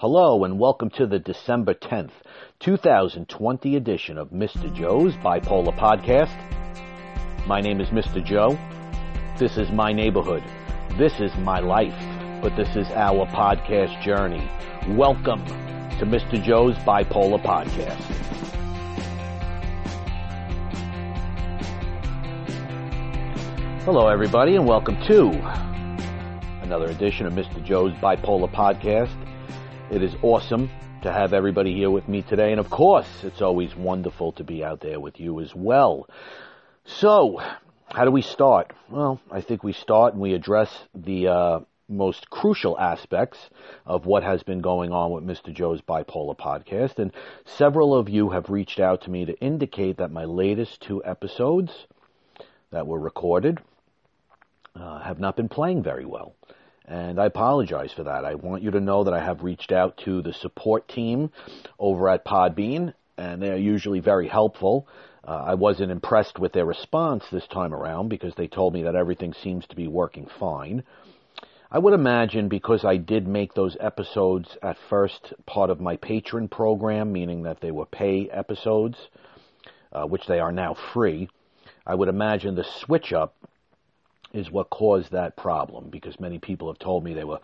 Hello and welcome to the December 10th, 2020 edition of Mr. Joe's Bipolar Podcast. My name is Mr. Joe. This is my neighborhood. This is my life. But this is our podcast journey. Welcome to Mr. Joe's Bipolar Podcast. Hello, everybody, and welcome to another edition of Mr. Joe's Bipolar Podcast. It is awesome to have everybody here with me today. And of course, it's always wonderful to be out there with you as well. So, how do we start? Well, I think we start and we address the uh, most crucial aspects of what has been going on with Mr. Joe's Bipolar podcast. And several of you have reached out to me to indicate that my latest two episodes that were recorded uh, have not been playing very well. And I apologize for that. I want you to know that I have reached out to the support team over at Podbean, and they are usually very helpful. Uh, I wasn't impressed with their response this time around because they told me that everything seems to be working fine. I would imagine because I did make those episodes at first part of my patron program, meaning that they were pay episodes, uh, which they are now free. I would imagine the switch up is what caused that problem because many people have told me they were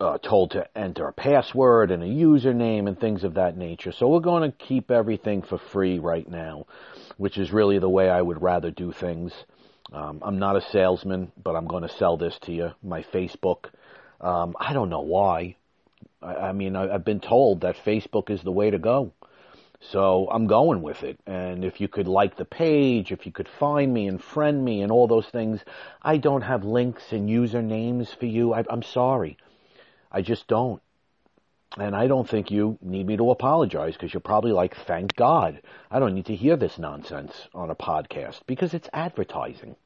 uh, told to enter a password and a username and things of that nature. So we're going to keep everything for free right now, which is really the way I would rather do things. Um, I'm not a salesman, but I'm going to sell this to you. My Facebook. Um, I don't know why. I, I mean, I, I've been told that Facebook is the way to go. So I'm going with it. And if you could like the page, if you could find me and friend me and all those things, I don't have links and usernames for you. I, I'm sorry. I just don't. And I don't think you need me to apologize because you're probably like, thank God. I don't need to hear this nonsense on a podcast because it's advertising.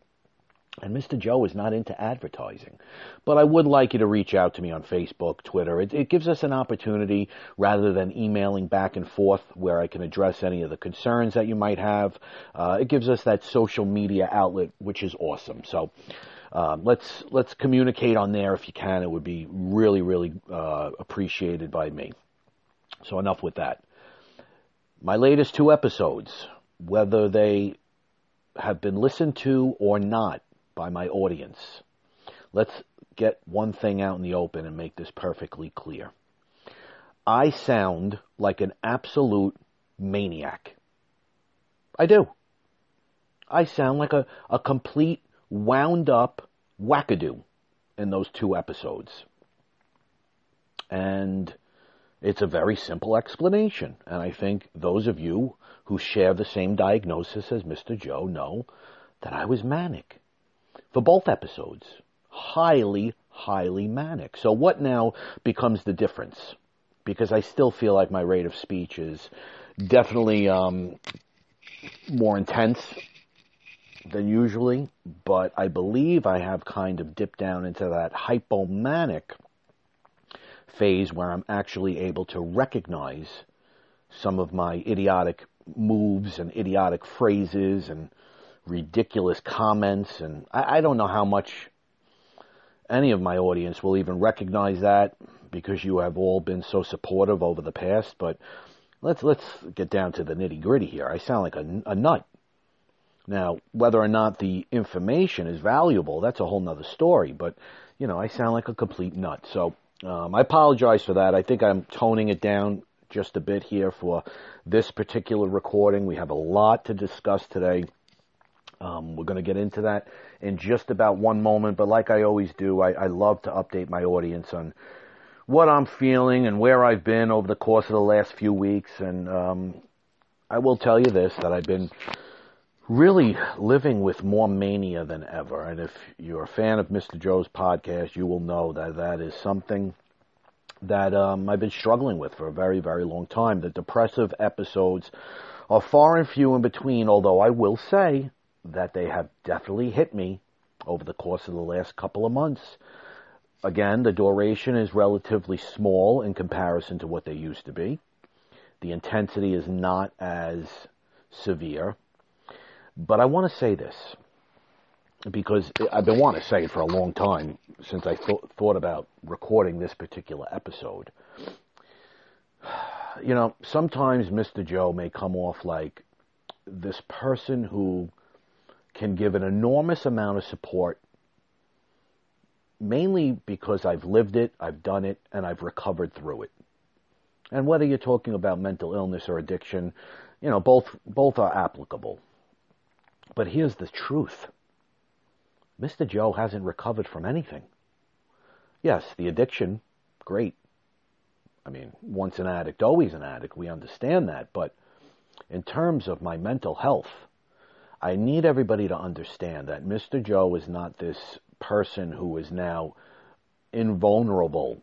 And Mr. Joe is not into advertising. But I would like you to reach out to me on Facebook, Twitter. It, it, gives us an opportunity rather than emailing back and forth where I can address any of the concerns that you might have. Uh, it gives us that social media outlet, which is awesome. So um, let's let's communicate on there if you can. It would be really really uh, appreciated by me. So enough with that. My latest two episodes, whether they have been listened to or not by my audience, let's get one thing out in the open and make this perfectly clear. I sound like an absolute maniac. I do. I sound like a, a complete wound up wackadoo in those two episodes. And it's a very simple explanation. And I think those of you who share the same diagnosis as Mr. Joe know that I was manic for both episodes. Highly, highly manic. So what now becomes the difference? Because I still feel like my rate of speech is definitely um, more intense than usually, but I believe I have kind of dipped down into that hypomanic phase where I'm actually able to recognize some of my idiotic moves and idiotic phrases and ridiculous comments. And I, I don't know how much any of my audience will even recognize that because you have all been so supportive over the past. But let's let's get down to the nitty gritty here. I sound like a, a nut. Now, whether or not the information is valuable, that's a whole nother story. But, you know, I sound like a complete nut. So um, I apologize for that. I think I'm toning it down just a bit here for this particular recording. We have a lot to discuss today. Um, we're going to get into that in just about one moment. But like I always do, I, I love to update my audience on what I'm feeling and where I've been over the course of the last few weeks. And um, I will tell you this that I've been really living with more mania than ever. And if you're a fan of Mr. Joe's podcast, you will know that that is something that um, I've been struggling with for a very, very long time. The depressive episodes are far and few in between, although I will say that they have definitely hit me over the course of the last couple of months. Again, the duration is relatively small in comparison to what they used to be. The intensity is not as severe. But I want to say this because I've been wanting to say it for a long time since I th- thought about recording this particular episode. you know, sometimes Mr. Joe may come off like this person who can give an enormous amount of support, mainly because I've lived it, I've done it, and I've recovered through it. And whether you're talking about mental illness or addiction, you know, both both are applicable. But here's the truth. Mr. Joe hasn't recovered from anything. Yes, the addiction, great. I mean, once an addict, always an addict. We understand that. But in terms of my mental health, I need everybody to understand that Mr. Joe is not this person who is now invulnerable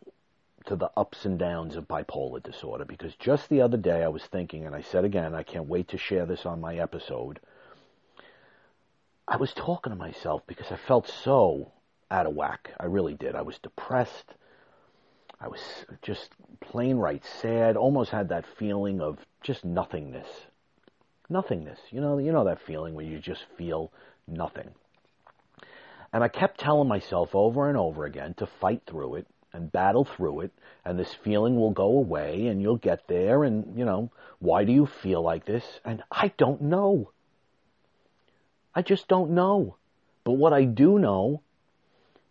to the ups and downs of bipolar disorder. Because just the other day I was thinking, and I said again, I can't wait to share this on my episode. I was talking to myself because I felt so out of whack. I really did. I was depressed. I was just plain right sad, almost had that feeling of just nothingness. Nothingness. You know, you know that feeling where you just feel nothing. And I kept telling myself over and over again to fight through it and battle through it and this feeling will go away and you'll get there and, you know, why do you feel like this? And I don't know. I just don't know. But what I do know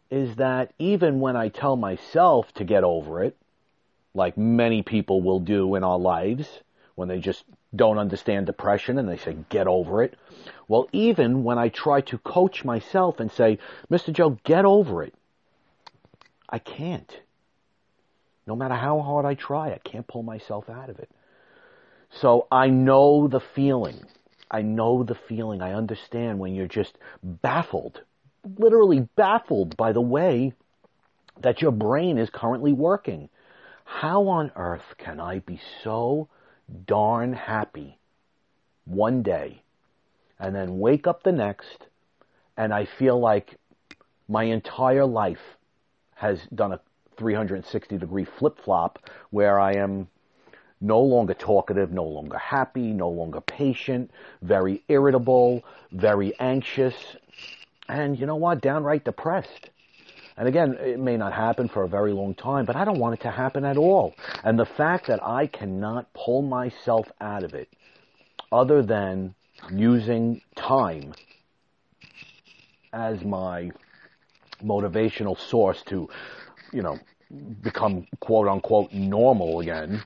is that even when I tell myself to get over it, like many people will do in our lives when they just don't understand depression and they say, get over it. Well, even when I try to coach myself and say, Mr. Joe, get over it, I can't. No matter how hard I try, I can't pull myself out of it. So I know the feeling. I know the feeling. I understand when you're just baffled literally baffled by the way that your brain is currently working. How on earth can I be so darn happy one day and then wake up the next and I feel like my entire life has done a 360 degree flip flop where I am no longer talkative, no longer happy, no longer patient, very irritable, very anxious, and you know what? Downright depressed. And again, it may not happen for a very long time, but I don't want it to happen at all. And the fact that I cannot pull myself out of it other than using time as my motivational source to, you know, become quote unquote normal again.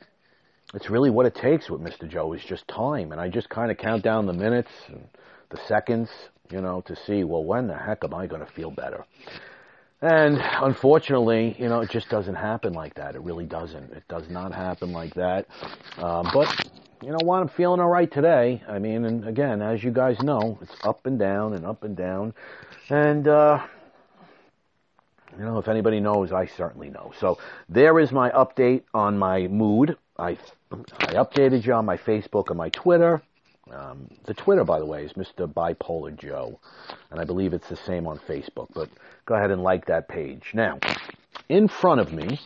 It's really what it takes with Mr. Joe is just time. And I just kind of count down the minutes and the seconds you know, to see, well, when the heck am I going to feel better? And unfortunately, you know, it just doesn't happen like that. It really doesn't. It does not happen like that. Um, but you know what? I'm feeling all right today. I mean, and again, as you guys know, it's up and down and up and down. And, uh, you know, if anybody knows, I certainly know. So there is my update on my mood. I, I updated you on my Facebook and my Twitter. Um, the Twitter, by the way, is Mr. Bipolar Joe, and I believe it's the same on Facebook. But go ahead and like that page. Now, in front of me,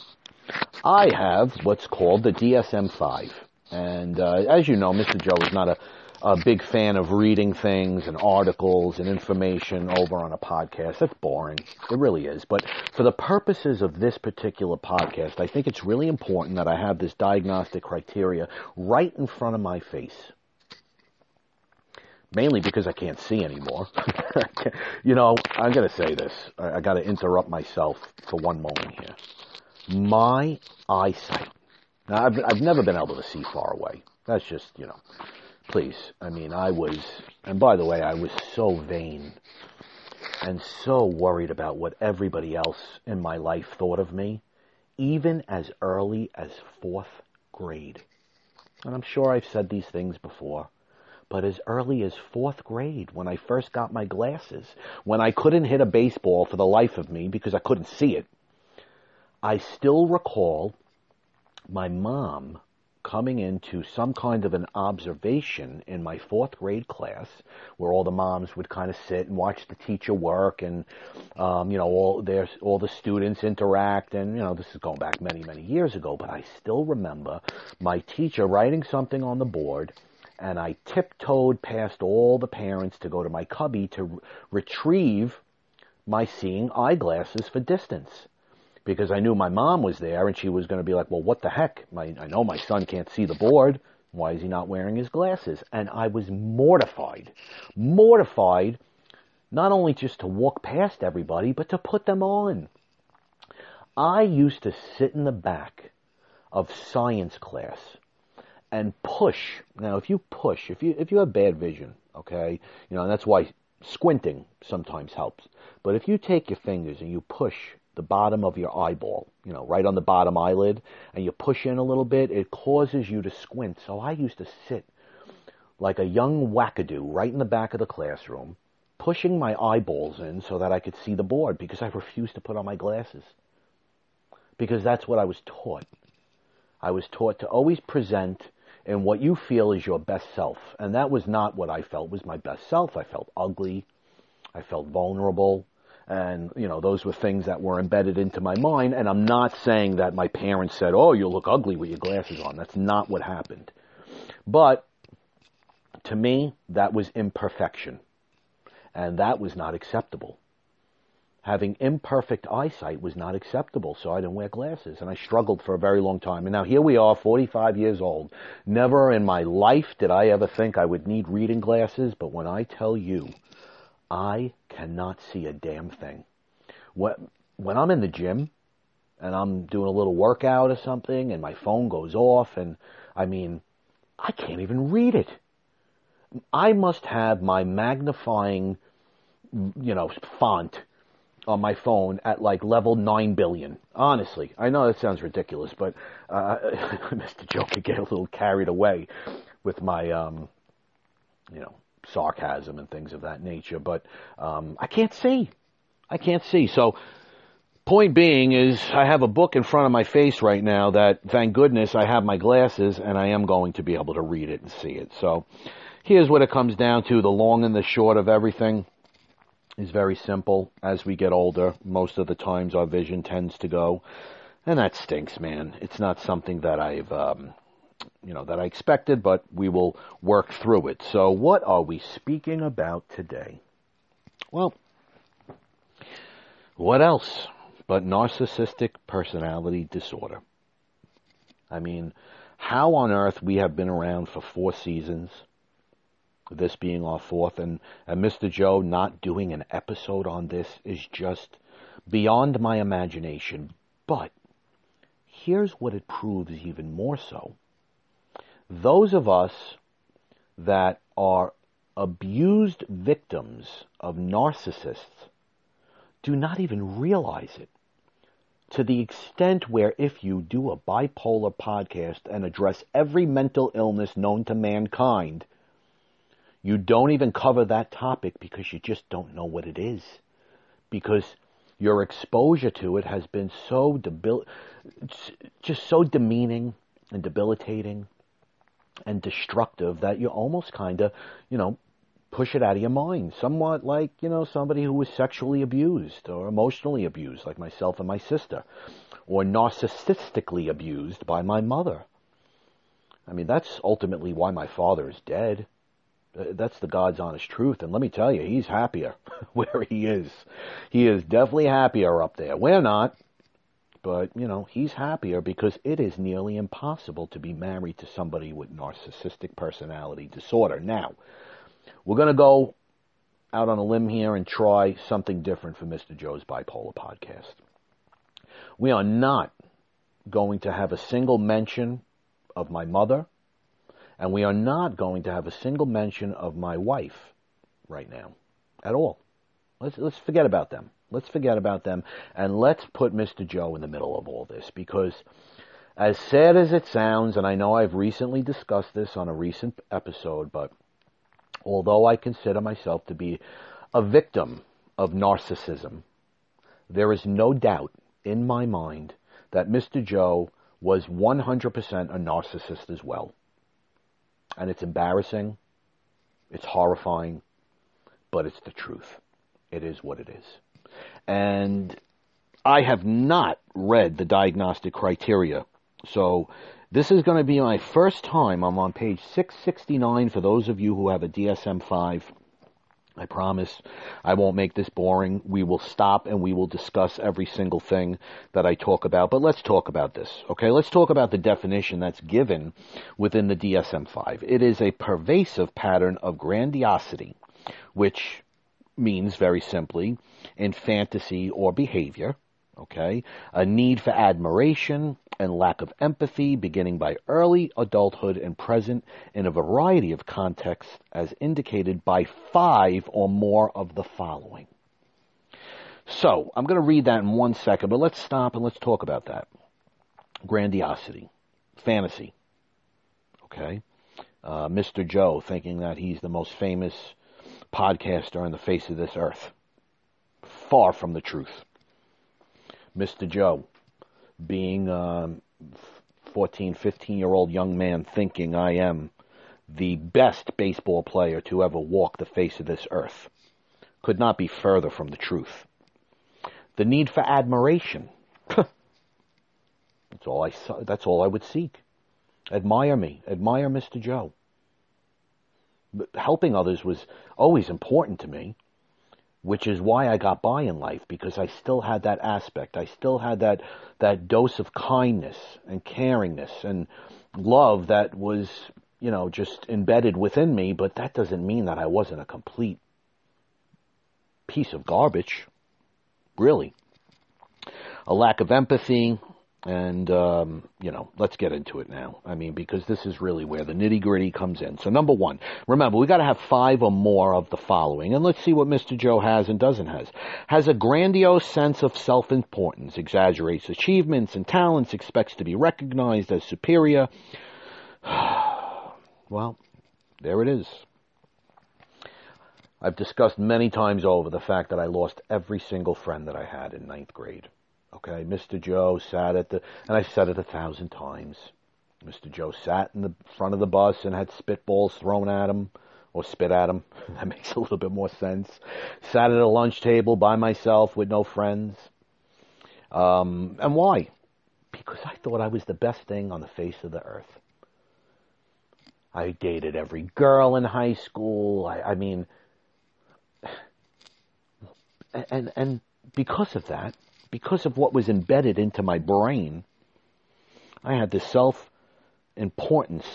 I have what's called the DSM-5, and uh, as you know, Mr. Joe is not a, a big fan of reading things and articles and information over on a podcast. That's boring. It really is. But for the purposes of this particular podcast, I think it's really important that I have this diagnostic criteria right in front of my face mainly because I can't see anymore. you know, I'm going to say this. I, I got to interrupt myself for one moment here. My eyesight. Now, I've, I've never been able to see far away. That's just, you know, please. I mean, I was, and by the way, I was so vain and so worried about what everybody else in my life thought of me, even as early as fourth grade. And I'm sure I've said these things before but as early as fourth grade when I first got my glasses, when I couldn't hit a baseball for the life of me because I couldn't see it, I still recall my mom coming into some kind of an observation in my fourth grade class where all the moms would kind of sit and watch the teacher work and um, you know all their all the students interact. And you know this is going back many many years ago but I still remember my teacher writing something on the board and I tiptoed past all the parents to go to my cubby to retrieve my seeing eyeglasses for distance. because I knew my mom was there and she was going to be like, well, what the heck? My, I know my son can't see the board. Why is he not wearing his glasses? And I was mortified, mortified, not only just to walk past everybody, but to put them on. I used to sit in the back of science class and push. Now, if you push, if you if you have bad vision, okay, you know that's why squinting sometimes helps. But if you take your fingers and you push the bottom of your eyeball, you know, right on the bottom eyelid, and you push in a little bit, it causes you to squint. So I used to sit like a young wackadoo right in the back of the classroom, pushing my eyeballs in so that I could see the board because I refused to put on my glasses. Because that's what I was taught. I was taught to always present in what you feel is your best self. And that was not what I felt was my best self. I felt ugly. I felt vulnerable. And, you know, those were things that were embedded into my mind. And I'm not saying that my parents said, oh, you look ugly with your glasses on. That's not what happened. But to me, that was imperfection. And that was not acceptable. Having imperfect eyesight was not acceptable, so I didn't wear glasses. And I struggled for a very long time. And now here we are, 45 years old. Never in my life did I ever think I would need reading glasses, but when I tell you I cannot see a damn thing. When, I'm in the gym and I'm doing a little workout or something and my phone goes off and I mean, I can't even read it. I must have my magnifying, you know, font on my phone at like level 9 billion. Honestly, I know that sounds ridiculous, but uh, Mr. Joe could get a little carried away with my, um, you know, sarcasm and things of that nature. But um, I can't see. I can't see. So, point being is, I have a book in front of my face right now that, thank goodness, I have my glasses and I am going to be able to read it and see it. So, here's what it comes down to: the long and the short of everything is very simple. As we get older, most of the times our vision tends to go, and that stinks, man. It's not something that I've um, you know, that I expected, but we will work through it. So what are we speaking about today? Well, what else but narcissistic personality disorder? I mean, how on earth we have been around for four seasons, this being our fourth, and, and Mr. Joe not doing an episode on this is just beyond my imagination. But here's what it proves even more so those of us that are abused victims of narcissists do not even realize it. To the extent where if you do a bipolar podcast and address every mental illness known to mankind, you don't even cover that topic because you just don't know what it is. Because your exposure to it has been so debil- just so demeaning and debilitating and destructive that you almost kind of, you know, push it out of your mind. Somewhat like, you know, somebody who was sexually abused or emotionally abused, like myself and my sister, or narcissistically abused by my mother. I mean, that's ultimately why my father is dead. That's the God's honest truth. And let me tell you, he's happier where he is. He is definitely happier up there. We're not but you know he's happier because it is nearly impossible to be married to somebody with narcissistic personality disorder. Now, we're going to go out on a limb here and try something different for Mr. Joe's bipolar podcast. We are not going to have a single mention of my mother, and we are not going to have a single mention of my wife right now at all. Let's let's forget about them. Let's forget about them and let's put Mr. Joe in the middle of all this because as sad as it sounds, and I know I've recently discussed this on a recent episode, but although I consider myself to be a victim of narcissism, there is no doubt in my mind that Mr. Joe was 100% a narcissist as well. And it's embarrassing, it's horrifying, but it's the truth. It is what it is. And I have not read the diagnostic criteria. So this is going to be my first time. I'm on page 669 for those of you who have a DSM 5. I promise I won't make this boring. We will stop and we will discuss every single thing that I talk about. But let's talk about this, okay? Let's talk about the definition that's given within the DSM 5. It is a pervasive pattern of grandiosity, which means very simply in fantasy or behavior, okay? A need for admiration and lack of empathy beginning by early adulthood and present in a variety of contexts as indicated by five or more of the following. So, I'm going to read that in one second, but let's stop and let's talk about that. Grandiosity, fantasy, okay? Uh, Mr. Joe thinking that he's the most famous podcaster on the face of this earth. Far from the truth. Mr. Joe, being a 14, 15 year old young man thinking I am the best baseball player to ever walk the face of this earth could not be further from the truth. The need for admiration. that's all I saw, that's all I would seek. Admire me, admire Mr. Joe. But helping others was always important to me which is why I got by in life because I still had that aspect. I still had that that dose of kindness and caringness and love that was, you know, just embedded within me, but that doesn't mean that I wasn't a complete piece of garbage. Really. A lack of empathy, and, um, you know, let's get into it now. I mean, because this is really where the nitty gritty comes in. So, number one, remember, we got to have five or more of the following. And let's see what Mr. Joe has and doesn't has. Has a grandiose sense of self importance, exaggerates achievements and talents, expects to be recognized as superior. well, there it is. I've discussed many times over the fact that I lost every single friend that I had in ninth grade. Okay, Mr. Joe sat at the, and I said it a thousand times. Mr. Joe sat in the front of the bus and had spitballs thrown at him, or spit at him. that makes a little bit more sense. Sat at a lunch table by myself with no friends. Um, and why? Because I thought I was the best thing on the face of the earth. I dated every girl in high school. I, I mean, and and because of that, because of what was embedded into my brain, I had this self importance,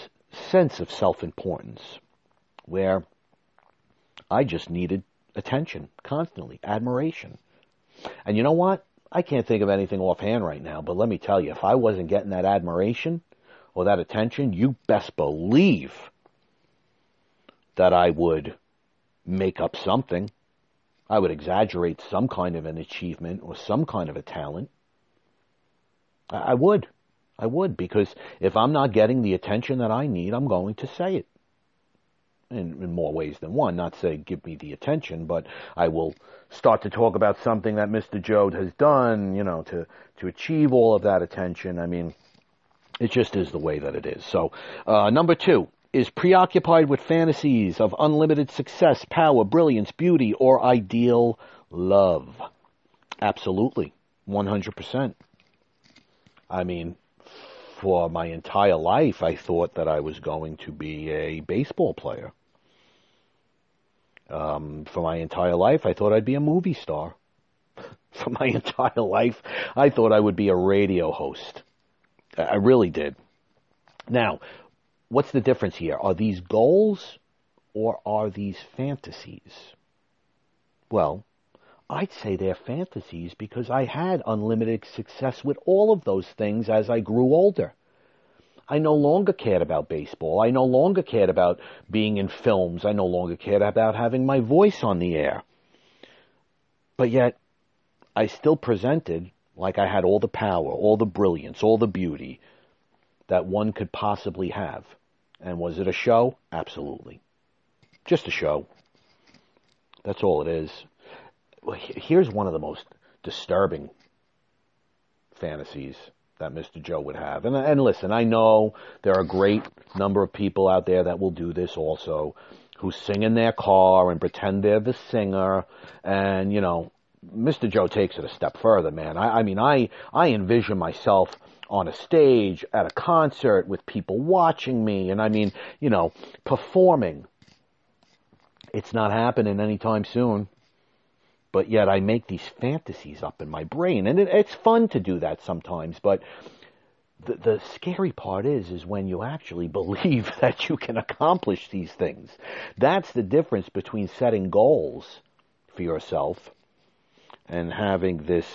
sense of self importance, where I just needed attention constantly, admiration. And you know what? I can't think of anything offhand right now, but let me tell you, if I wasn't getting that admiration or that attention, you best believe that I would make up something. I would exaggerate some kind of an achievement or some kind of a talent. I would. I would, because if I'm not getting the attention that I need, I'm going to say it. In, in more ways than one. Not say give me the attention, but I will start to talk about something that Mr. Joe has done, you know, to, to achieve all of that attention. I mean, it just is the way that it is. So, uh, number two, is preoccupied with fantasies of unlimited success, power, brilliance, beauty, or ideal love. Absolutely. 100%. I mean, for my entire life, I thought that I was going to be a baseball player. Um, for my entire life, I thought I'd be a movie star. for my entire life, I thought I would be a radio host. I really did. Now, what's the difference here? Are these goals or are these fantasies? Well, I'd say they're fantasies because I had unlimited success with all of those things as I grew older. I no longer cared about baseball. I no longer cared about being in films. I no longer cared about having my voice on the air. But yet, I still presented like I had all the power, all the brilliance, all the beauty that one could possibly have. And was it a show? Absolutely. Just a show. That's all it is. Here's one of the most disturbing fantasies that Mr. Joe would have. And, and listen, I know there are a great number of people out there that will do this also, who sing in their car and pretend they're the singer. And, you know, Mr. Joe takes it a step further, man. I, I mean, I, I envision myself on a stage at a concert with people watching me and I mean, you know, performing It's not happening anytime soon. But yet I make these fantasies up in my brain. And it, it's fun to do that sometimes. But the, the scary part is, is when you actually believe that you can accomplish these things. That's the difference between setting goals for yourself and having this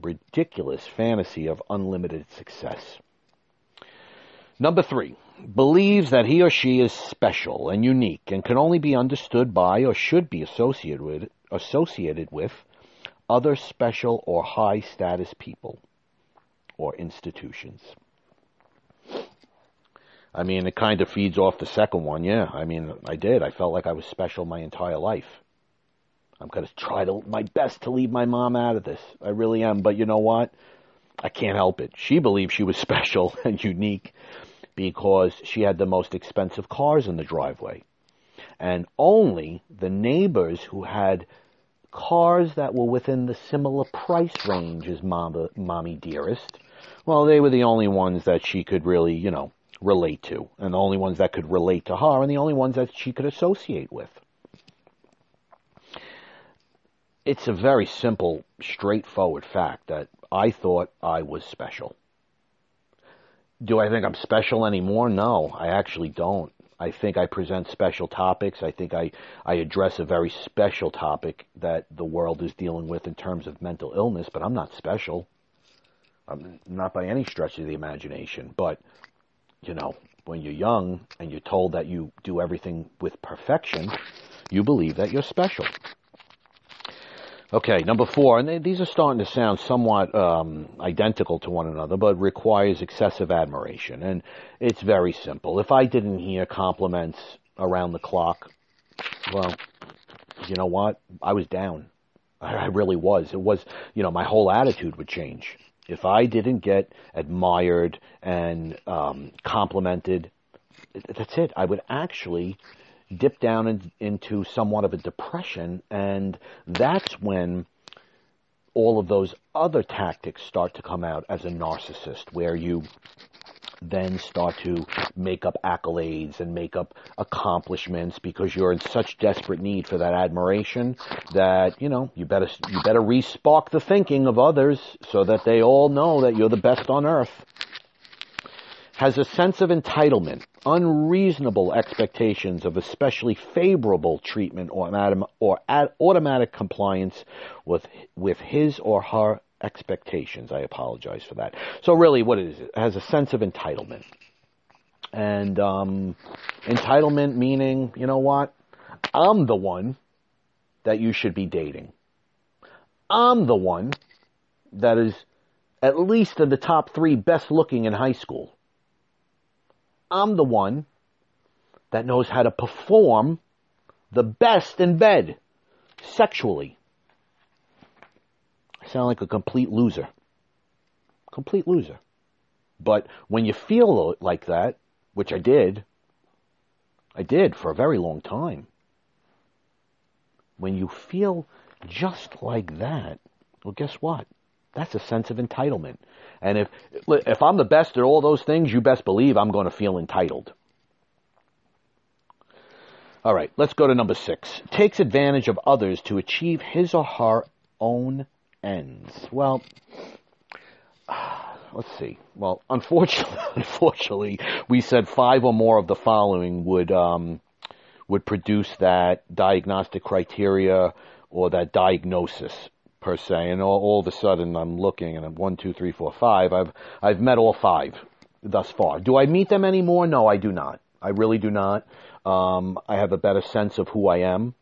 ridiculous fantasy of unlimited success. Number three, believes that he or she is special and unique and can only be understood by or should be associated with, associated with other special or high status people or institutions. I mean, it kind of feeds off the second one. Yeah, I mean, I did. I felt like I was special my entire life. I'm going to try to, my best to leave my mom out of this. I really am. But you know what? I can't help it. She believed she was special and unique because she had the most expensive cars in the driveway. And only the neighbors who had cars that were within the similar price range as Mama, Mommy Dearest, well, they were the only ones that she could really, you know, relate to, and the only ones that could relate to her, and the only ones that she could associate with. It's a very simple, straightforward fact that I thought I was special. Do I think I'm special anymore? No, I actually don't. I think I present special topics. I think I, I address a very special topic that the world is dealing with in terms of mental illness, but I'm not special. I'm not by any stretch of the imagination. But you know, when you're young and you're told that you do everything with perfection, you believe that you're special. Okay, number four, and these are starting to sound somewhat um, identical to one another, but requires excessive admiration. And it's very simple. If I didn't hear compliments around the clock, well, you know what? I was down. I really was. It was, you know, my whole attitude would change if I didn't get admired and um, complimented, that's it. I would actually dip down in, into somewhat of a depression, and that's when all of those other tactics start to come out as a narcissist, where you then start to make up accolades and make up accomplishments because you're in such desperate need for that admiration that you know you better you better respark the thinking of others so that they all know that you're the best on earth has a sense of entitlement, unreasonable expectations of especially favorable treatment or, or automatic compliance with, with his or her expectations. I apologize for that. So really, what it is, it has a sense of entitlement, and um, entitlement meaning, you know what? I'm the one that you should be dating. I'm the one that is at least in the top three best looking in high school. I'm the one that knows how to perform the best in bed sexually. I sound like a complete loser. Complete loser. But when you feel like that, which I did, I did for a very long time. When you feel just like that, well, guess what? That's a sense of entitlement. And if if I'm the best at all those things, you best believe I'm going to feel entitled. All right, let's go to number six. Takes advantage of others to achieve his or her own ends? Well, let's see. Well, unfortunately, unfortunately, we said five or more of the following would um, would produce that diagnostic criteria or that diagnosis per se. And all, all of a sudden, I'm looking and I'm one, two, three, four, five. I've I've met all five thus far. Do I meet them anymore? No, I do not. I really do not. Um, I have a better sense of who I am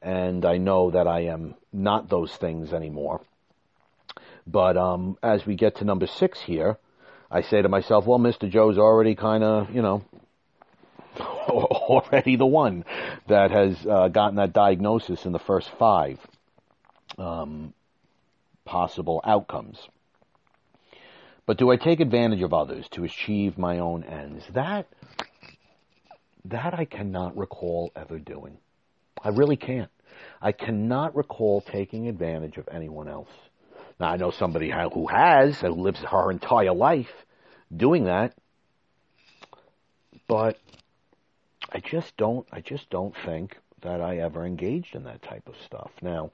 and I know that I am not those things anymore. But um, as we get to number six here, I say to myself, well, Mr. Joe's already kind of, you know, already the one that has uh, gotten that diagnosis in the first five um, possible outcomes. But do I take advantage of others to achieve my own ends? That that I cannot recall ever doing. I really can't. I cannot recall taking advantage of anyone else. Now I know somebody who has, who lives her entire life doing that, but I just don't. I just don't think that I ever engaged in that type of stuff. Now,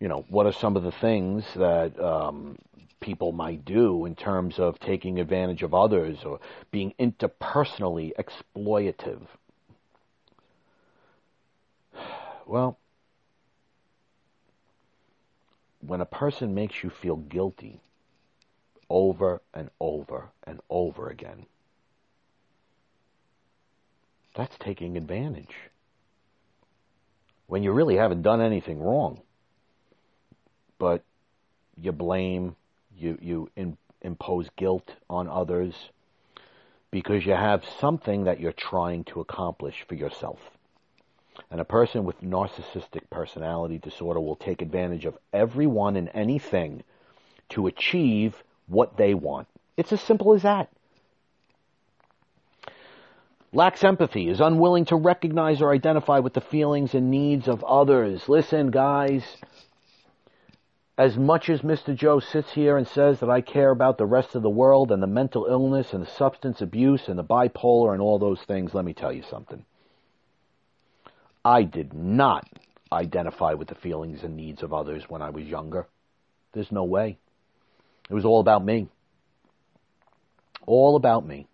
you know, what are some of the things that um, people might do in terms of taking advantage of others or being interpersonally exploitative? Well, when a person makes you feel guilty over and over and over again, that's taking advantage. When you really haven't done anything wrong, but you blame, you, you in, impose guilt on others because you have something that you're trying to accomplish for yourself. And a person with narcissistic personality disorder will take advantage of everyone and anything to achieve what they want. It's as simple as that. Lacks empathy, is unwilling to recognize or identify with the feelings and needs of others. Listen, guys, as much as Mr. Joe sits here and says that I care about the rest of the world and the mental illness and the substance abuse and the bipolar and all those things, let me tell you something. I did not identify with the feelings and needs of others when I was younger. There's no way. It was all about me. All about me.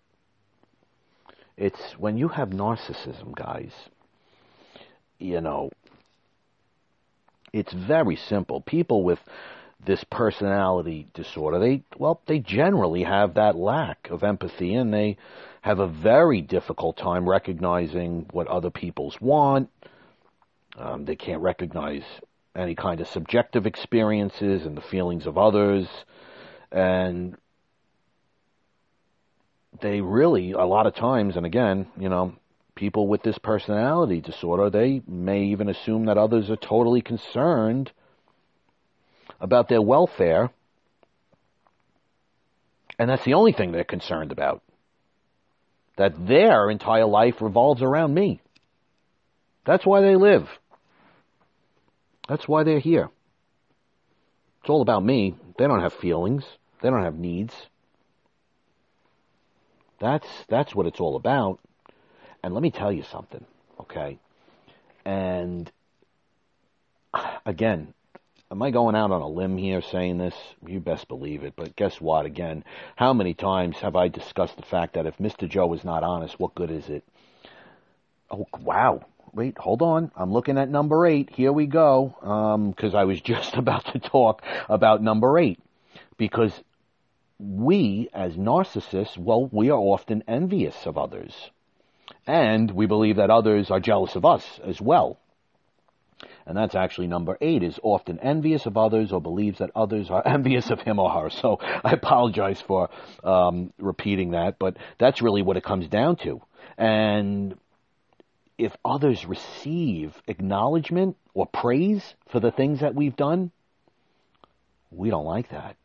It's when you have narcissism, guys, you know, it's very simple. People with this personality disorder, they, well, they generally have that lack of empathy and they have a very difficult time recognizing what other people's want. Um, they can't recognize any kind of subjective experiences and the feelings of others. And they really, a lot of times, and again, you know, people with this personality disorder, they may even assume that others are totally concerned about their welfare. And that's the only thing they're concerned about. That their entire life revolves around me. That's why they live. That's why they're here. It's all about me. They don't have feelings. They don't have needs. That's that's what it's all about. And let me tell you something, okay? And again, am I going out on a limb here saying this? You best believe it. But guess what? Again, how many times have I discussed the fact that if Mr. Joe is not honest, what good is it? Oh, wow. Wait, hold on. I'm looking at number eight. Here we go. Because um, I was just about to talk about number eight. Because we, as narcissists, well, we are often envious of others. And we believe that others are jealous of us as well. And that's actually number eight, is often envious of others or believes that others are envious of him or her. So I apologize for um, repeating that, but that's really what it comes down to. And if others receive acknowledgement or praise for the things that we've done, we don't like that.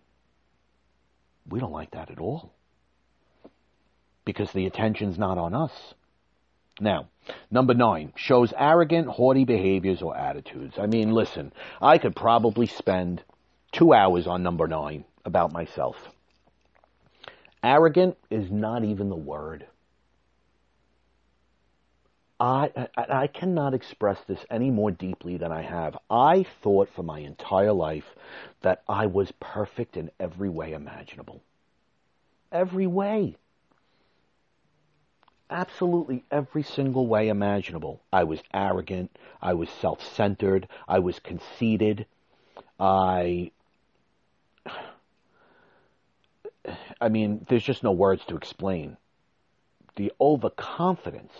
We don't like that at all. Because the attention's not on us. Now, number nine, shows arrogant, haughty behaviors or attitudes. I mean, listen, I could probably spend two hours on number nine about myself. Arrogant is not even the word. I, I, I cannot express this any more deeply than I have. I thought for my entire life that I was perfect in every way imaginable. Every way. Absolutely every single way imaginable. I was arrogant. I was self centered. I was conceited. I. I mean, there's just no words to explain. The overconfidence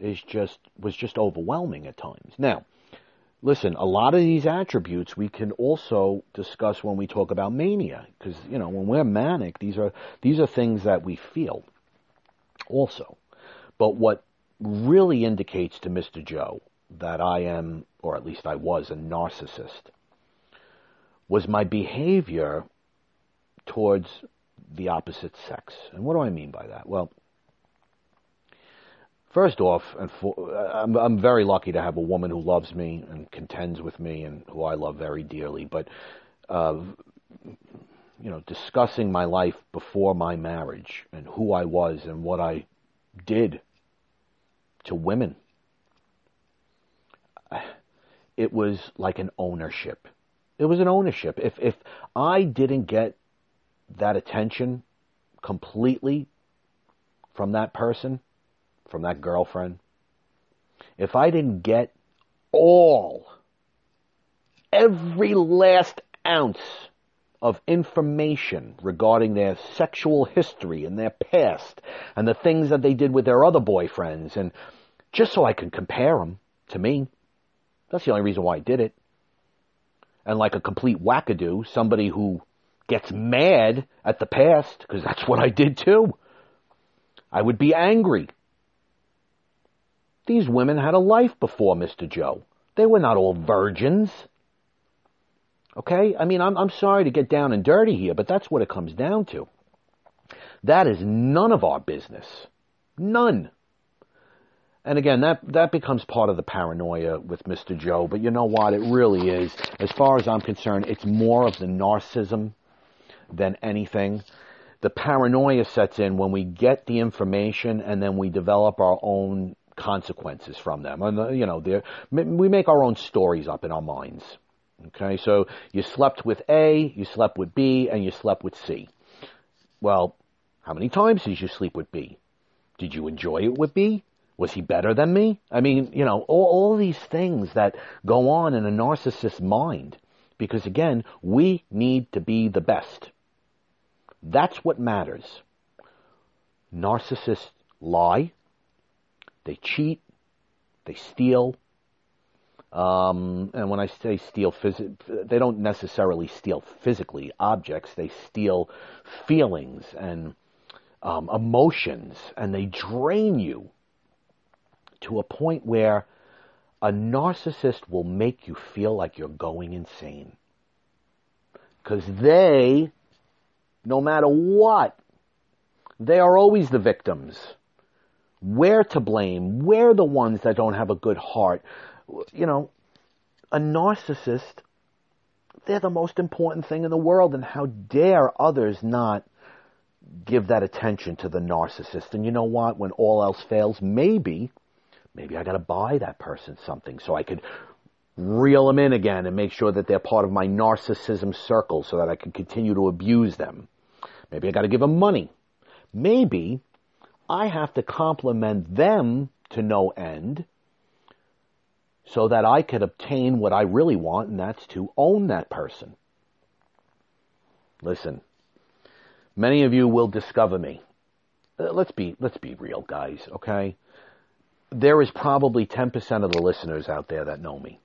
is just was just overwhelming at times. Now, listen, a lot of these attributes we can also discuss when we talk about mania, because you know when we're manic, these are these are things that we feel also. But what really indicates to Mr. Joe that I am, or at least I was, a narcissist, was my behavior towards the opposite sex. And what do I mean by that? Well, First off, and for, I'm, I'm very lucky to have a woman who loves me and contends with me and who I love very dearly. But, uh, you know, discussing my life before my marriage and who I was and what I did to women it was like an ownership. It was an ownership. If if I didn't get that attention completely from that person, from that girlfriend, if I didn't get all, every last ounce of information regarding their sexual history and their past and the things that they did with their other boyfriends and just so I could compare them to me. That's the only reason why I did it. And like a complete wackadoo, somebody who gets mad at the past, because that's what I did too. I would be angry. These women had a life before Mr. Joe. They were not all virgins. Okay? I mean, I'm, I'm sorry to get down and dirty here, but that's what it comes down to. That is none of our business. None. And again, that, that becomes part of the paranoia with Mr. Joe, but you know what? It really is. As far as I'm concerned, it's more of the narcissism than anything. The paranoia sets in when we get the information and then we develop our own consequences from them. And, uh, you know, we make our own stories up in our minds. Okay, so you slept with A, you slept with B, and you slept with C. Well, how many times did you sleep with B? Did you enjoy it with B? Was he better than me? I mean, you know, all, all these things that go on in a narcissist's mind. Because again, we need to be the best. That's what matters. Narcissists lie, they cheat, they steal, um, and when I say steal, they don't necessarily steal physically objects. They steal feelings and um, emotions, and they drain you to a point where a narcissist will make you feel like you're going insane. Because they, no matter what, they are always the victims. We're to blame. We're the ones that don't have a good heart you know, a narcissist, they're the most important thing in the world, and how dare others not give that attention to the narcissist? And you know what? When all else fails, maybe, maybe I got to buy that person something so I could reel them in again and make sure that they're part of my narcissism circle so that I can continue to abuse them. Maybe I got to give them money. Maybe I have to compliment them to no end so that I could obtain what I really want, and that's to own that person. Listen, many of you will discover me. Uh, let's be let's be real, guys. Okay, there is probably ten percent of the listeners out there that know me.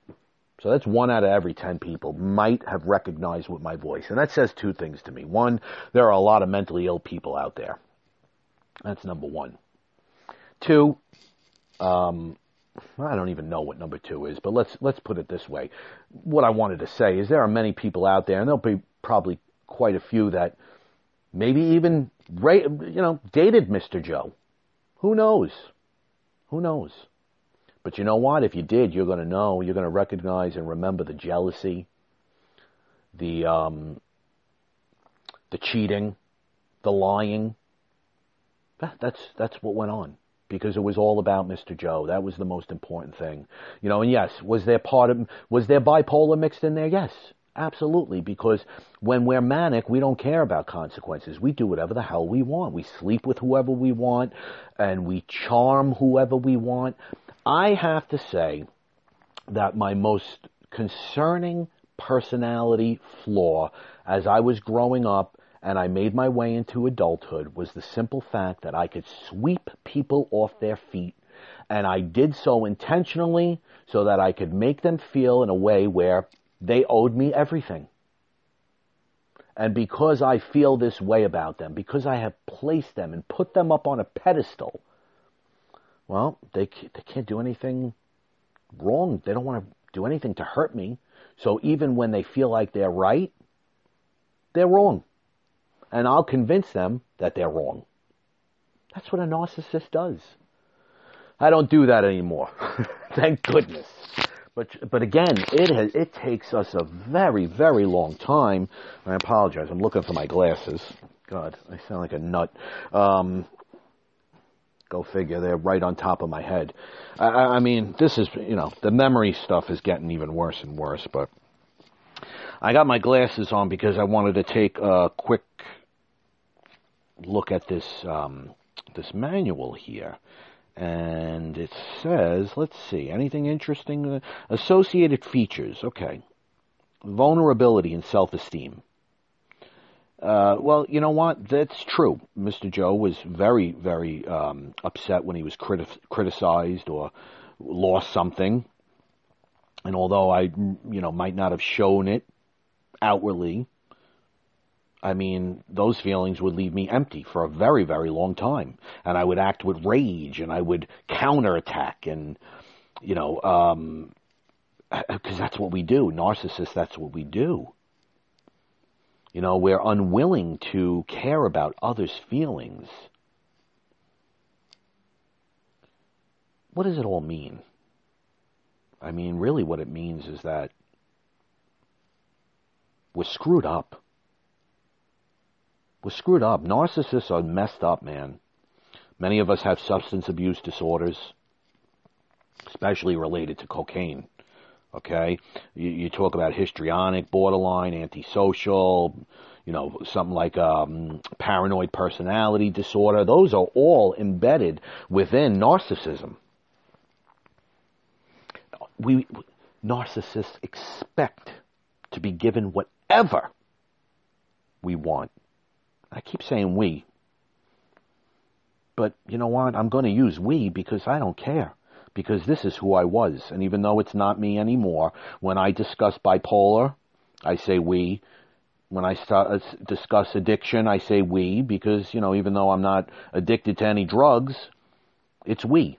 So that's one out of every 10 people might have recognized with my voice. And that says two things to me. One, there are a lot of mentally ill people out there. That's number one. Two, um, I don't even know what number two is, but let's let's put it this way. What I wanted to say is there are many people out there, and there'll be probably quite a few that maybe even you know dated Mr. Joe. Who knows? Who knows? But you know what? If you did, you're going to know. You're going to recognize and remember the jealousy, the um, the cheating, the lying. That, that's that's what went on because it was all about Mr. Joe. That was the most important thing. You know, and yes, was there part of, was there bipolar mixed in there? Yes, absolutely. Because when we're manic, we don't care about consequences. We do whatever the hell we want. We sleep with whoever we want and we charm whoever we want. I have to say that my most concerning personality flaw as I was growing up and I made my way into adulthood was the simple fact that I could sweep people off their feet. And I did so intentionally so that I could make them feel in a way where they owed me everything. And because I feel this way about them, because I have placed them and put them up on a pedestal, well, they, they can't do anything wrong. They don't want to do anything to hurt me. So even when they feel like they're right, they're wrong and I'll convince them that they're wrong. That's what a narcissist does. I don't do that anymore. Thank goodness. But but again, it has, it takes us a very very long time. I apologize. I'm looking for my glasses. God, I sound like a nut. Um, Go figure. They're right on top of my head. I, I mean, this is, you know, the memory stuff is getting even worse and worse, but I got my glasses on because I wanted to take a quick look at this, um, this manual here. And it says, let's see, anything interesting? Associated features. Okay. Vulnerability and self-esteem. Uh, well, you know what? That's true. Mr. Joe was very, very um, upset when he was criti- criticized or lost something. And although I, you know, might not have shown it outwardly, I mean, those feelings would leave me empty for a very, very long time. And I would act with rage and I would counterattack and, you know, um, because that's what we do. Narcissists, that's what we do. You know, we're unwilling to care about others' feelings. What does it all mean? I mean, really, what it means is that we're screwed up. We're screwed up. Narcissists are messed up, man. Many of us have substance abuse disorders, especially related to cocaine. Okay, you, you talk about histrionic, borderline, antisocial, you know, something like um, paranoid personality disorder. Those are all embedded within narcissism. We narcissists expect to be given whatever we want. I keep saying we, but you know what? I'm going to use we because I don't care because this is who I was. And even though it's not me anymore, when I discuss bipolar, I say we. When I start, uh, discuss addiction, I say we because, you know, even though I'm not addicted to any drugs, it's we.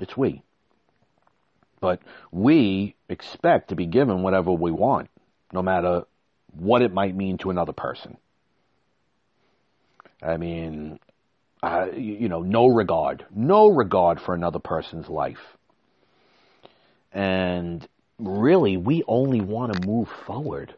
It's we. But we expect to be given whatever we want, no matter what it might mean to another person. I mean, uh, you know, no regard, no regard for another person's life. And really, we only want to move forward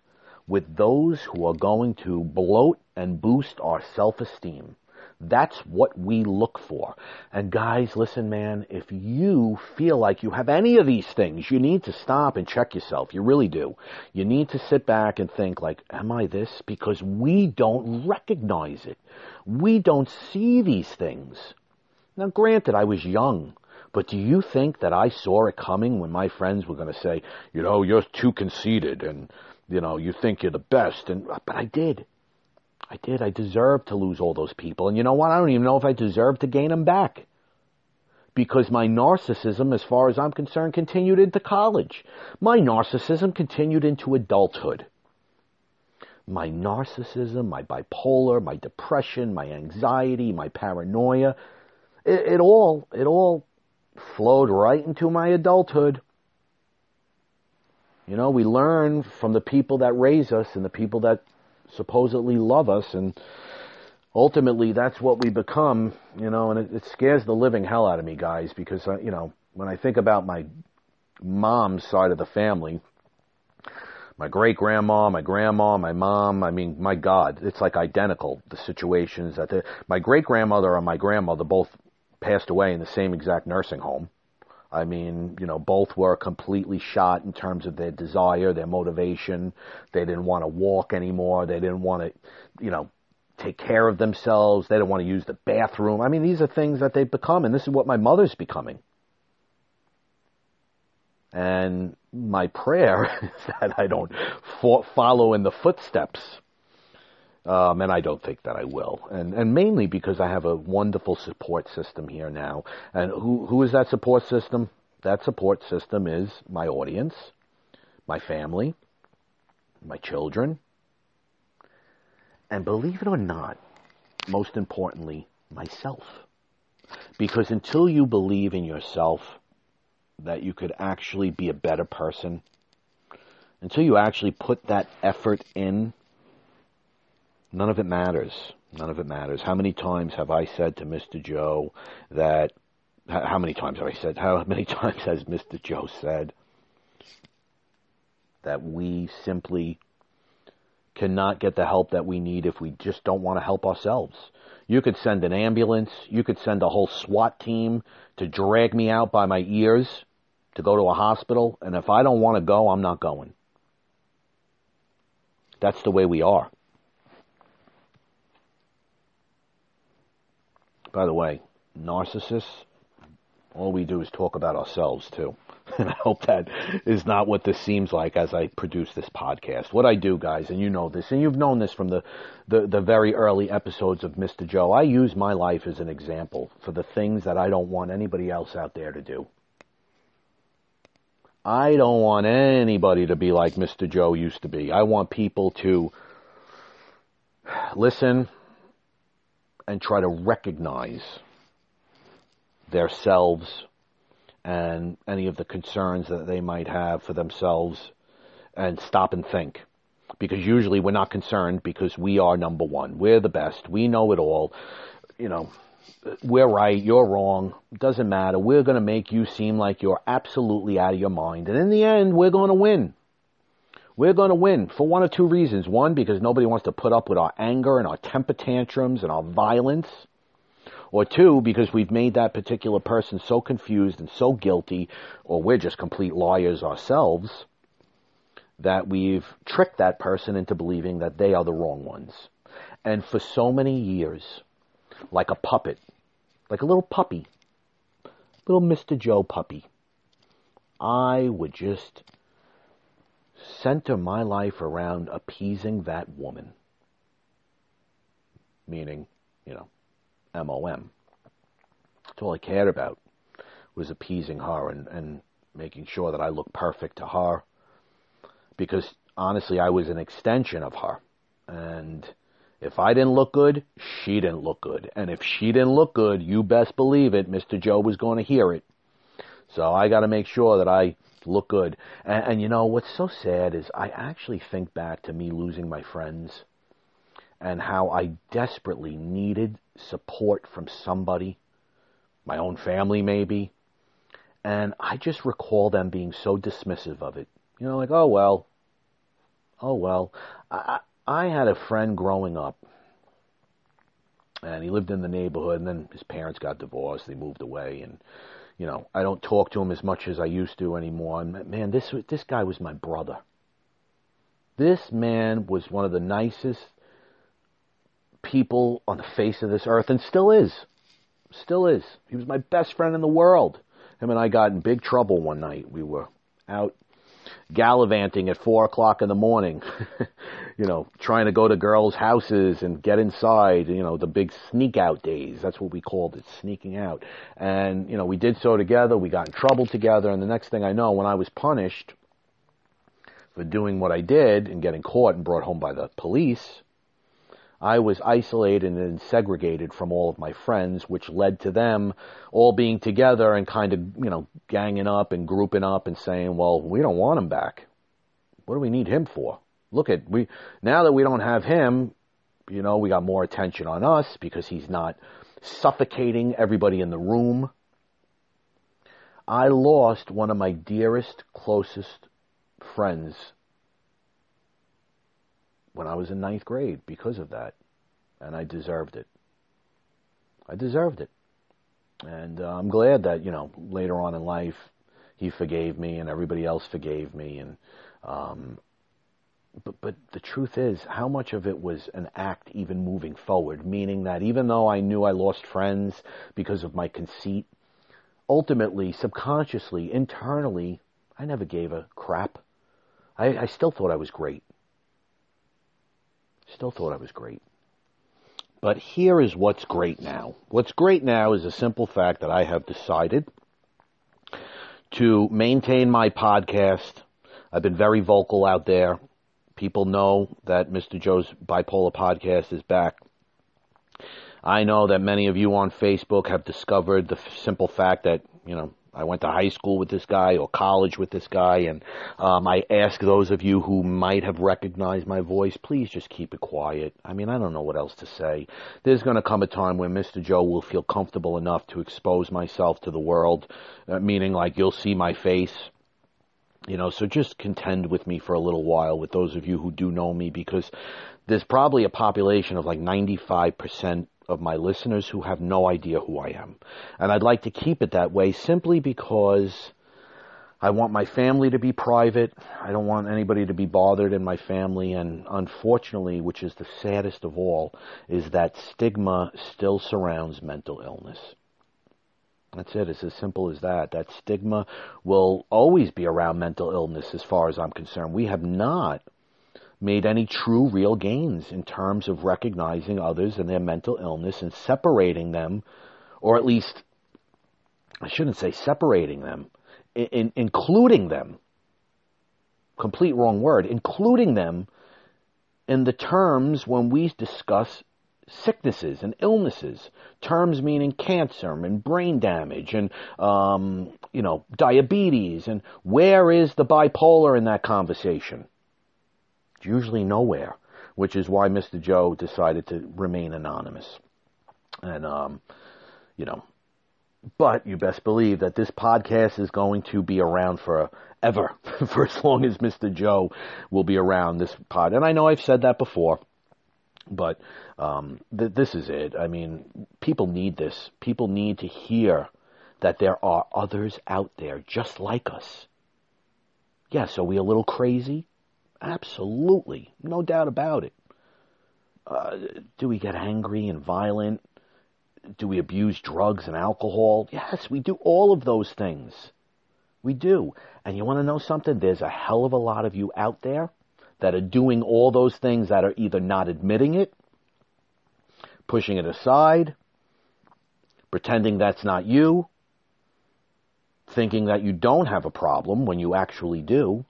with those who are going to bloat and boost our self-esteem. That's what we look for. And guys, listen, man, if you feel like you have any of these things, you need to stop and check yourself. You really do. You need to sit back and think like, am I this? Because we don't recognize it. We don't see these things. Now granted, I was young. But do you think that I saw it coming when my friends were going to say, you know, you're too conceited and, you know, you think you're the best? And, but I did. I did. I deserved to lose all those people. And you know what? I don't even know if I deserve to gain them back. Because my narcissism, as far as I'm concerned, continued into college. My narcissism continued into adulthood. My narcissism, my bipolar, my depression, my anxiety, my paranoia, it, it all, it all flowed right into my adulthood. You know, we learn from the people that raise us and the people that supposedly love us and ultimately that's what we become, you know, and it, it scares the living hell out of me, guys, because, uh, you know, when I think about my mom's side of the family, my great grandma, my grandma, my mom, I mean, my God, it's like identical, the situations that the, my great grandmother and my grandmother both passed away in the same exact nursing home. I mean, you know, both were completely shot in terms of their desire, their motivation. They didn't want to walk anymore. They didn't want to, you know, take care of themselves. They didn't want to use the bathroom. I mean, these are things that they've become, and this is what my mother's becoming. And my prayer is that I don't follow in the footsteps um, and I don't think that I will. And, and mainly because I have a wonderful support system here now. And who, who is that support system? That support system is my audience, my family, my children, and believe it or not, most importantly, myself. Because until you believe in yourself that you could actually be a better person, until you actually put that effort in None of it matters. None of it matters. How many times have I said to Mr. Joe that, how many times have I said, how many times has Mr. Joe said that we simply cannot get the help that we need if we just don't want to help ourselves? You could send an ambulance. You could send a whole SWAT team to drag me out by my ears to go to a hospital. And if I don't want to go, I'm not going. That's the way we are. By the way, narcissists, all we do is talk about ourselves too. And I hope that is not what this seems like as I produce this podcast. What I do, guys, and you know this, and you've known this from the, the, the very early episodes of Mr. Joe, I use my life as an example for the things that I don't want anybody else out there to do. I don't want anybody to be like Mr. Joe used to be. I want people to listen and try to recognize themselves and any of the concerns that they might have for themselves and stop and think. Because usually we're not concerned because we are number one. We're the best. We know it all. You know, we're right, you're wrong. Doesn't matter. We're going to make you seem like you're absolutely out of your mind. And in the end, we're going to win. We're going to win for one of two reasons. One, because nobody wants to put up with our anger and our temper tantrums and our violence. Or two, because we've made that particular person so confused and so guilty, or we're just complete liars ourselves, that we've tricked that person into believing that they are the wrong ones. And for so many years, like a puppet, like a little puppy, little Mr. Joe puppy. I would just center my life around appeasing that woman. Meaning, you know, MOM. That's all I cared about was appeasing her and, and making sure that I looked perfect to her. Because honestly, I was an extension of her. And if I didn't look good, she didn't look good. And if she didn't look good, you best believe it, Mr. Joe was going to hear it. So I got to make sure that I look good. And, and, you know, what's so sad is I actually think back to me losing my friends and how I desperately needed support from somebody, my own family maybe. And I just recall them being so dismissive of it. You know, like, oh, well, oh, well. I, I had a friend growing up, and he lived in the neighborhood, and then his parents got divorced. They moved away, and you know, I don't talk to him as much as I used to anymore. And man, this this guy was my brother. This man was one of the nicest people on the face of this earth, and still is. Still is. He was my best friend in the world. Him and I got in big trouble one night. We were out gallivanting at four o'clock in the morning, you know, trying to go to girls' houses and get inside, you know, the big sneak out days. That's what we called it, sneaking out. And, you know, we did so together. We got in trouble together. And the next thing I know, when I was punished for doing what I did and getting caught and brought home by the police, I was isolated and segregated from all of my friends, which led to them all being together and kind of, you know, ganging up and grouping up and saying, well, we don't want him back. What do we need him for? Look at, we, now that we don't have him, you know, we got more attention on us because he's not suffocating everybody in the room. I lost one of my dearest, closest friends when I was in ninth grade because of that. And I deserved it. I deserved it. And uh, I'm glad that, you know, later on in life, he forgave me and everybody else forgave me. And, um, but, but the truth is, how much of it was an act even moving forward? Meaning that even though I knew I lost friends because of my conceit, ultimately, subconsciously, internally, I never gave a crap. I, I still thought I was great. Still thought I was great. But here is what's great now. What's great now is a simple fact that I have decided to maintain my podcast. I've been very vocal out there. People know that Mr. Joe's Bipolar Podcast is back. I know that many of you on Facebook have discovered the simple fact that, you know, I went to high school with this guy or college with this guy, and um, I ask those of you who might have recognized my voice, please just keep it quiet. I mean, I don't know what else to say. There's going to come a time when Mr. Joe will feel comfortable enough to expose myself to the world, uh, meaning like you'll see my face. You know, so just contend with me for a little while with those of you who do know me because there's probably a population of like 95% of my listeners who have no idea who I am. And I'd like to keep it that way simply because I want my family to be private. I don't want anybody to be bothered in my family. And unfortunately, which is the saddest of all, is that stigma still surrounds mental illness. That's it. It's as simple as that. That stigma will always be around mental illness as far as I'm concerned. We have not made any true, real gains in terms of recognizing others and their mental illness and separating them, or at least, I shouldn't say separating them, in, in, including them, complete wrong word, including them in the terms when we discuss sicknesses and illnesses, terms meaning cancer and brain damage and, um, you know, diabetes. And where is the bipolar in that conversation? It's usually nowhere, which is why Mr. Joe decided to remain anonymous. And, um, you know, but you best believe that this podcast is going to be around forever, for as long as Mr. Joe will be around this pod. And I know I've said that before, but um, th- this is it. I mean, people need this. People need to hear that there are others out there just like us. Yes, are we a little crazy? Absolutely. No doubt about it. Uh, do we get angry and violent? Do we abuse drugs and alcohol? Yes, we do all of those things. We do. And you want to know something? There's a hell of a lot of you out there that are doing all those things that are either not admitting it, pushing it aside, pretending that's not you, thinking that you don't have a problem when you actually do.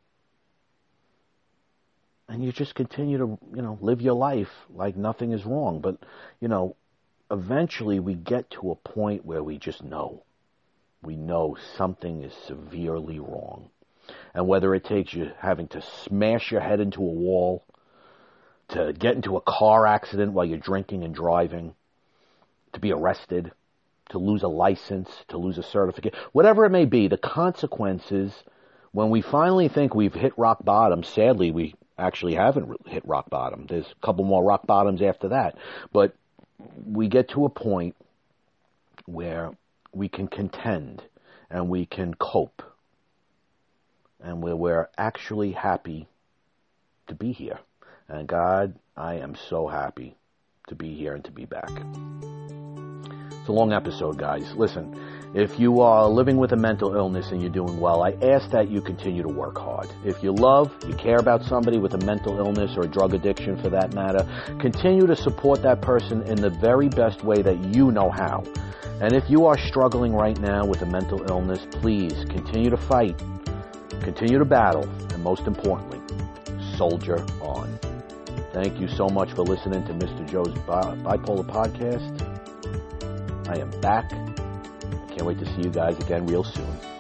And you just continue to, you know, live your life like nothing is wrong. But, you know, eventually we get to a point where we just know. We know something is severely wrong. And whether it takes you having to smash your head into a wall, to get into a car accident while you're drinking and driving, to be arrested, to lose a license, to lose a certificate, whatever it may be, the consequences, when we finally think we've hit rock bottom, sadly, we actually haven't hit rock bottom. There's a couple more rock bottoms after that. But we get to a point where we can contend and we can cope and where we're actually happy to be here. And God, I am so happy to be here and to be back. It's a long episode, guys. Listen, if you are living with a mental illness and you're doing well, I ask that you continue to work hard. If you love, you care about somebody with a mental illness or a drug addiction for that matter, continue to support that person in the very best way that you know how. And if you are struggling right now with a mental illness, please continue to fight Continue to battle, and most importantly, soldier on. Thank you so much for listening to Mr. Joe's Bipolar Podcast. I am back. I can't wait to see you guys again real soon.